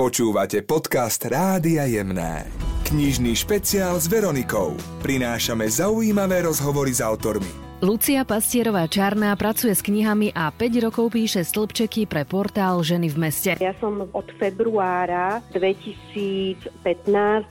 Počúvate podcast Rádia Jemné. Knižný špeciál s Veronikou. Prinášame zaujímavé rozhovory s autormi Lucia Pastierová Čarná pracuje s knihami a 5 rokov píše stĺpčeky pre portál Ženy v meste. Ja som od februára 2015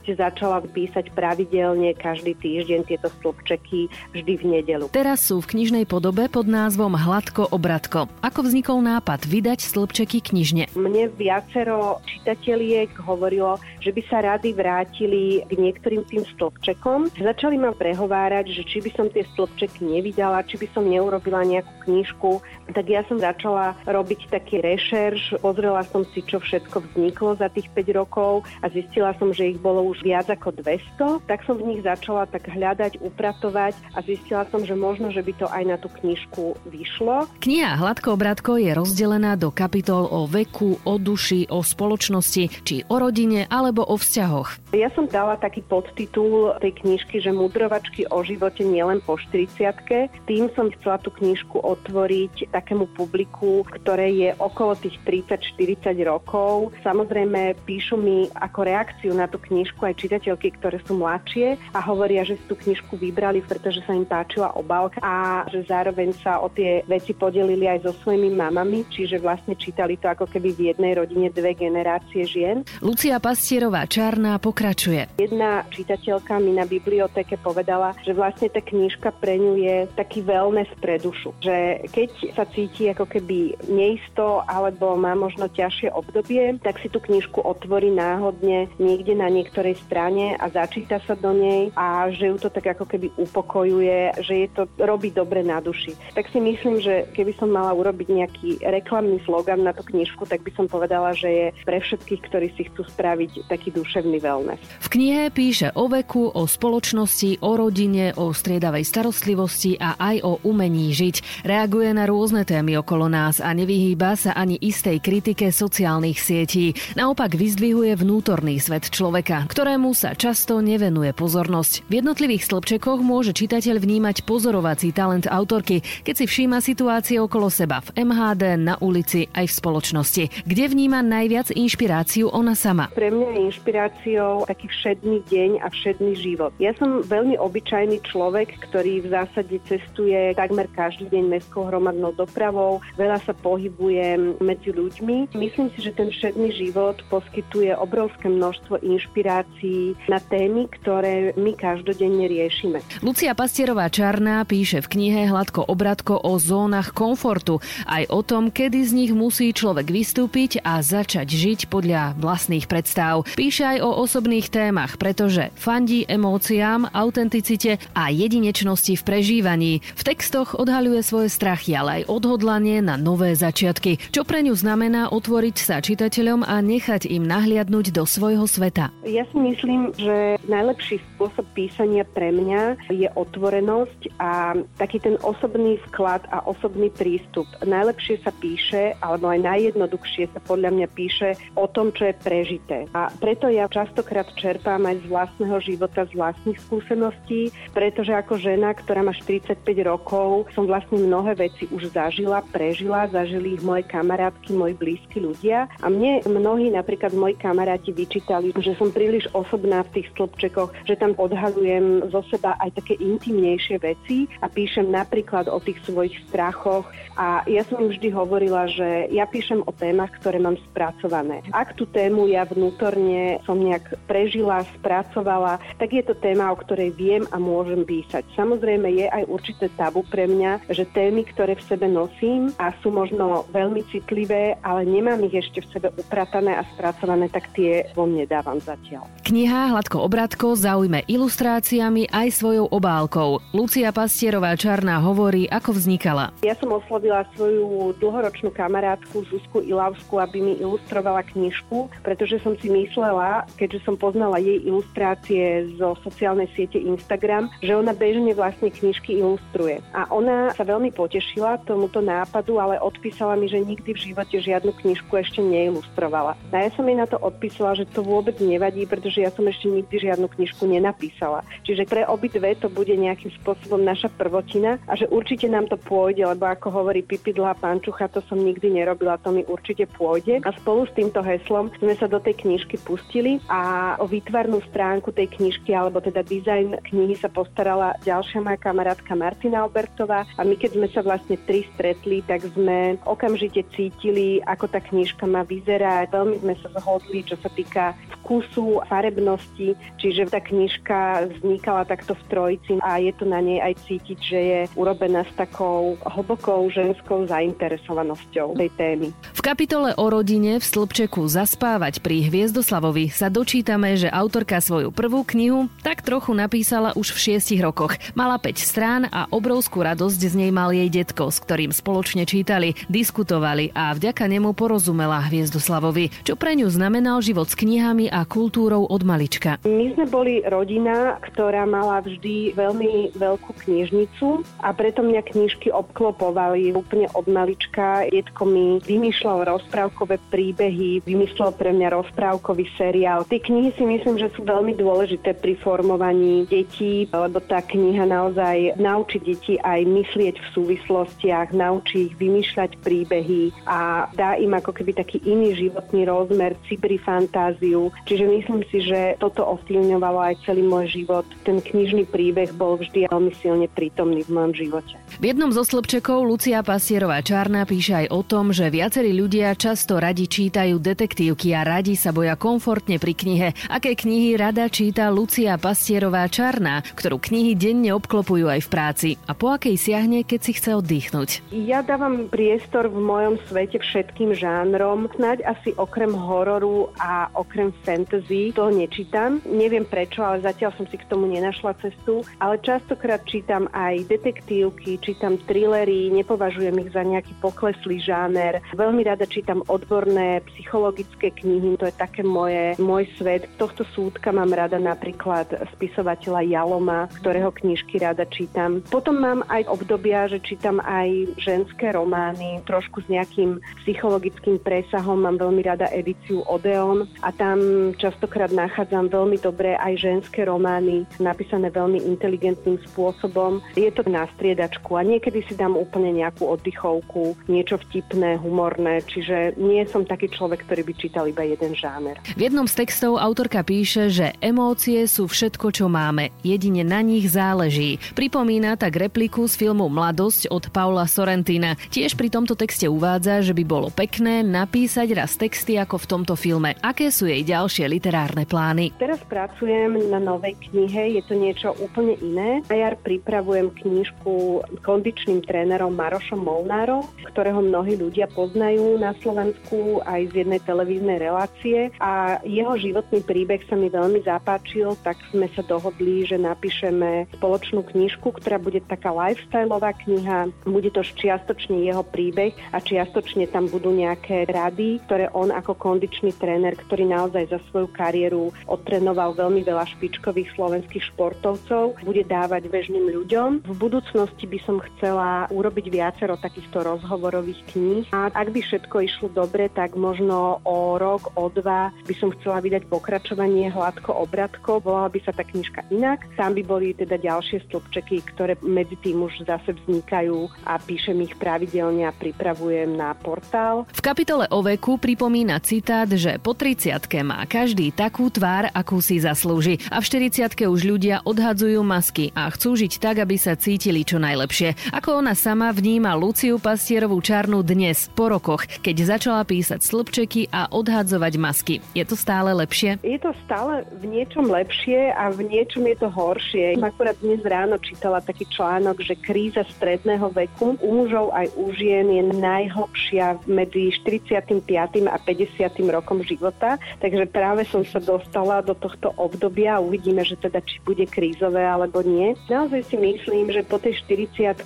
začala písať pravidelne každý týždeň tieto stĺpčeky vždy v nedelu. Teraz sú v knižnej podobe pod názvom Hladko obratko. Ako vznikol nápad vydať stĺpčeky knižne? Mne viacero čitateliek hovorilo, že by sa rady vrátili k niektorým tým stĺpčekom. Začali ma prehovárať, že či by som tie stĺpčeky nevidela nevedela, či by som neurobila nejakú knižku, tak ja som začala robiť taký rešerš, pozrela som si, čo všetko vzniklo za tých 5 rokov a zistila som, že ich bolo už viac ako 200, tak som v nich začala tak hľadať, upratovať a zistila som, že možno, že by to aj na tú knižku vyšlo. Kniha Hladko obratko je rozdelená do kapitol o veku, o duši, o spoločnosti, či o rodine alebo o vzťahoch. Ja som dala taký podtitul tej knižky, že mudrovačky o živote nielen po 40 tým som chcela tú knižku otvoriť takému publiku, ktoré je okolo tých 30-40 rokov. Samozrejme píšu mi ako reakciu na tú knižku aj čitateľky, ktoré sú mladšie a hovoria, že si tú knižku vybrali, pretože sa im páčila obálka a že zároveň sa o tie veci podelili aj so svojimi mamami, čiže vlastne čítali to ako keby v jednej rodine dve generácie žien. Lucia Pastierová Čárna pokračuje. Jedna čitateľka mi na bibliotéke povedala, že vlastne tá knižka pre ňu je taký wellness pre dušu. Že keď sa cíti ako keby neisto alebo má možno ťažšie obdobie, tak si tú knižku otvorí náhodne niekde na niektorej strane a začíta sa do nej a že ju to tak ako keby upokojuje, že je to robí dobre na duši. Tak si myslím, že keby som mala urobiť nejaký reklamný slogan na tú knižku, tak by som povedala, že je pre všetkých, ktorí si chcú spraviť taký duševný wellness. V knihe píše o veku, o spoločnosti, o rodine, o striedavej starostlivosti a aj o umení žiť. Reaguje na rôzne témy okolo nás a nevyhýba sa ani istej kritike sociálnych sietí. Naopak vyzdvihuje vnútorný svet človeka, ktorému sa často nevenuje pozornosť. V jednotlivých stĺpčekoch môže čitateľ vnímať pozorovací talent autorky, keď si všíma situácie okolo seba v MHD, na ulici aj v spoločnosti. Kde vníma najviac inšpiráciu ona sama? Pre mňa je inšpiráciou taký všedný deň a všedný život. Ja som veľmi obyčajný človek, ktorý v zásade cestuje cestuje takmer každý deň mestskou hromadnou dopravou, veľa sa pohybujem medzi ľuďmi. Myslím si, že ten všedný život poskytuje obrovské množstvo inšpirácií na témy, ktoré my každodenne riešime. Lucia Pastierová Čarná píše v knihe Hladko obratko o zónach komfortu, aj o tom, kedy z nich musí človek vystúpiť a začať žiť podľa vlastných predstav. Píše aj o osobných témach, pretože fandí emóciám, autenticite a jedinečnosti v prežívaní zamestnaní. V textoch odhaľuje svoje strachy, ale aj odhodlanie na nové začiatky, čo pre ňu znamená otvoriť sa čitateľom a nechať im nahliadnúť do svojho sveta. Ja si myslím, že najlepší spôsob písania pre mňa je otvorenosť a taký ten osobný vklad a osobný prístup. Najlepšie sa píše, alebo aj najjednoduchšie sa podľa mňa píše o tom, čo je prežité. A preto ja častokrát čerpám aj z vlastného života, z vlastných skúseností, pretože ako žena, ktorá má 40 25 rokov som vlastne mnohé veci už zažila, prežila, zažili ich moje kamarátky, moji blízki ľudia a mne mnohí, napríklad moji kamaráti, vyčítali, že som príliš osobná v tých stĺpčekoch, že tam odhalujem zo seba aj také intimnejšie veci a píšem napríklad o tých svojich strachoch a ja som im vždy hovorila, že ja píšem o témach, ktoré mám spracované. Ak tú tému ja vnútorne som nejak prežila, spracovala, tak je to téma, o ktorej viem a môžem písať. Samozrejme je aj určité tabu pre mňa, že témy, ktoré v sebe nosím a sú možno veľmi citlivé, ale nemám ich ešte v sebe upratané a spracované, tak tie von nedávam zatiaľ. Kniha Hladko obratko zaujme ilustráciami aj svojou obálkou. Lucia Pastierová Čarná hovorí, ako vznikala. Ja som oslovila svoju dlhoročnú kamarátku Zuzku Ilavsku, aby mi ilustrovala knižku, pretože som si myslela, keďže som poznala jej ilustrácie zo sociálnej siete Instagram, že ona bežne vlastne knižky ilustruje ilustruje. A ona sa veľmi potešila tomuto nápadu, ale odpísala mi, že nikdy v živote žiadnu knižku ešte neilustrovala. A ja som jej na to odpísala, že to vôbec nevadí, pretože ja som ešte nikdy žiadnu knižku nenapísala. Čiže pre obidve to bude nejakým spôsobom naša prvotina a že určite nám to pôjde, lebo ako hovorí Pipidla Pančucha, to som nikdy nerobila, to mi určite pôjde. A spolu s týmto heslom sme sa do tej knižky pustili a o výtvarnú stránku tej knižky, alebo teda dizajn knihy sa postarala ďalšia moja kamarátka Martina Albertová a my keď sme sa vlastne tri stretli, tak sme okamžite cítili, ako tá knižka má vyzerať. Veľmi sme sa zhodli, čo sa týka vkusu, farebnosti, čiže tá knižka vznikala takto v trojici a je to na nej aj cítiť, že je urobená s takou hlbokou ženskou zainteresovanosťou tej témy. V kapitole o rodine v Slupčeku Zaspávať pri Hviezdoslavovi sa dočítame, že autorka svoju prvú knihu tak trochu napísala už v šiestich rokoch. Mala 5 strán a obrovskú radosť z nej mal jej detko, s ktorým spoločne čítali, diskutovali a vďaka nemu porozumela Hviezdoslavovi, čo pre ňu znamenal život s knihami a kultúrou od malička. My sme boli rodina, ktorá mala vždy veľmi veľkú knižnicu a preto mňa knižky obklopovali úplne od malička. Jedko mi vymýšľal rozprávkové príbehy, vymyslel pre mňa rozprávkový seriál. Tie knihy si myslím, že sú veľmi dôležité pri formovaní detí, lebo tá kniha naozaj naučí deti aj myslieť v súvislostiach, naučí ich vymýšľať príbehy a dá im ako keby taký iný životný rozmer, cibri fantáziu. Čiže myslím si, že toto ovplyvňovalo aj celý môj život. Ten knižný príbeh bol vždy veľmi silne prítomný v mojom živote. V jednom zo slobčekov Lucia Pasierová Čárna píše aj o tom, že viacerí ľudia často radi čítajú detektívky a radi sa boja komfortne pri knihe. Aké knihy rada číta Lucia Pasierová Čárna, ktorú knihy denne obklopujú aj v práci a po akej siahne, keď si chce oddychnúť. Ja dávam priestor v mojom svete všetkým žánrom. Snáď asi okrem hororu a okrem fantasy to nečítam. Neviem prečo, ale zatiaľ som si k tomu nenašla cestu. Ale častokrát čítam aj detektívky, čítam thrillery, nepovažujem ich za nejaký pokleslý žáner. Veľmi rada čítam odborné psychologické knihy, to je také moje, môj svet. Tohto súdka mám rada napríklad spisovateľa Jaloma, ktorého knižky rada čítam. Potom mám aj obdobia, že čítam aj ženské romány, trošku s nejakým psychologickým presahom. Mám veľmi rada edíciu Odeon a tam častokrát nachádzam veľmi dobré aj ženské romány, napísané veľmi inteligentným spôsobom. Je to na striedačku a niekedy si dám úplne nejakú oddychovku, niečo vtipné, humorné, čiže nie som taký človek, ktorý by čítal iba jeden žáner. V jednom z textov autorka píše, že emócie sú všetko, čo máme, jedine na nich záleží. Pripomína tak repliku z filmu Mladosť od Paula Sorrentina. Tiež pri tomto texte uvádza, že by bolo pekné napísať raz texty ako v tomto filme. Aké sú jej ďalšie literárne plány? Teraz pracujem na novej knihe, je to niečo úplne iné. Na jar pripravujem knižku kondičným trénerom Marošom Molnárom, ktorého mnohí ľudia poznajú na Slovensku aj z jednej televíznej relácie a jeho životný príbeh sa mi veľmi zapáčil, tak sme sa dohodli, že napíšeme spoločnú knižku, ktorá bude taká lifestyleová kniha, bude to čiastočne jeho príbeh a čiastočne tam budú nejaké rady, ktoré on ako kondičný tréner, ktorý naozaj za svoju kariéru odtrenoval veľmi veľa špičkových slovenských športovcov, bude dávať bežným ľuďom. V budúcnosti by som chcela urobiť viacero takýchto rozhovorových kníh a ak by všetko išlo dobre, tak možno o rok, o dva by som chcela vydať pokračovanie Hladko obratko. Volala by sa tá knižka inak. Tam by boli teda ďalšie stĺpčeky, ktoré medzi tým už zase vznikajú a píšem ich pravidelne a pripravujem na portál. V kapitole o veku pripomína citát, že po 30 má každý takú tvár, akú si zaslúži. A v 40 už ľudia odhadzujú masky a chcú žiť tak, aby sa cítili čo najlepšie. Ako ona sama vníma Luciu Pastierovú čarnu dnes, po rokoch, keď začala písať slupčeky a odhadzovať masky. Je to stále lepšie? Je to stále v niečom lepšie a v niečom je to horšie. Akurát dnes ráno čítala taký článok, že kríza stredného veku u mužov aj u žien je najhlbšia medzi 45. a 50. rokom života, takže práve som sa dostala do tohto obdobia a uvidíme, že teda či bude krízové alebo nie. Naozaj si myslím, že po tej 40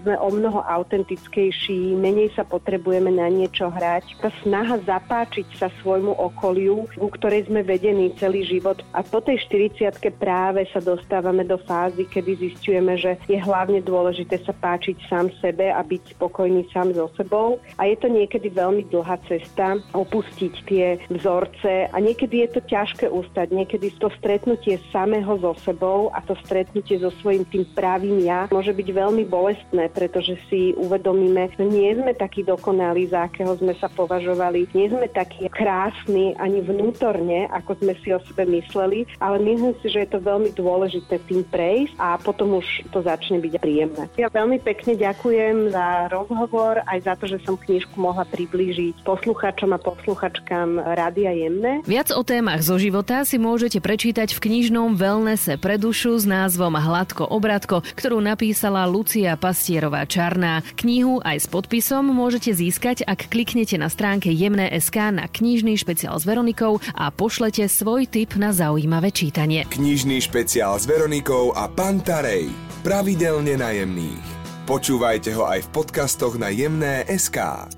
sme o mnoho autentickejší, menej sa potrebujeme na niečo hrať. Tá snaha zapáčiť sa svojmu okoliu, ku ktorej sme vedení celý život. A po tej 40 práve sa dostávame do fázy, kedy zistujeme, že je hlavne dôležité sa páčiť sám sebe a byť spokojný sám so sebou. A je to niekedy veľmi dlhá cesta opustiť tie vzorce a niekedy je to ťažké ustať. Niekedy to stretnutie samého so sebou a to stretnutie so svojím tým pravým ja môže byť veľmi bolestné, pretože si uvedomíme, že nie sme takí dokonalí, za akého sme sa považovali. Nie sme takí krásni ani vnútorne, ako sme si o sebe mysleli, ale myslím si, že je to veľmi dôležité tým prejsť a potom už to začne byť príjemné. Ja veľmi pekne ďakujem za rozhovor, aj za to, že som knižku mohla priblížiť posluchačom a posluchačkám Rádia Jemné. Viac o témach zo života si môžete prečítať v knižnom Wellnesse pre dušu s názvom Hladko obratko, ktorú napísala Lucia Pastierová Čarná. Knihu aj s podpisom môžete získať, ak kliknete na stránke Jemné.sk na knižný špeciál s Veronikou a pošlete svoj tip na zaujímavé čítanie. Knižný špeciál s Veronikou a Pantarej. Pravidelne najemných. Počúvajte ho aj v podcastoch na jemné.sk.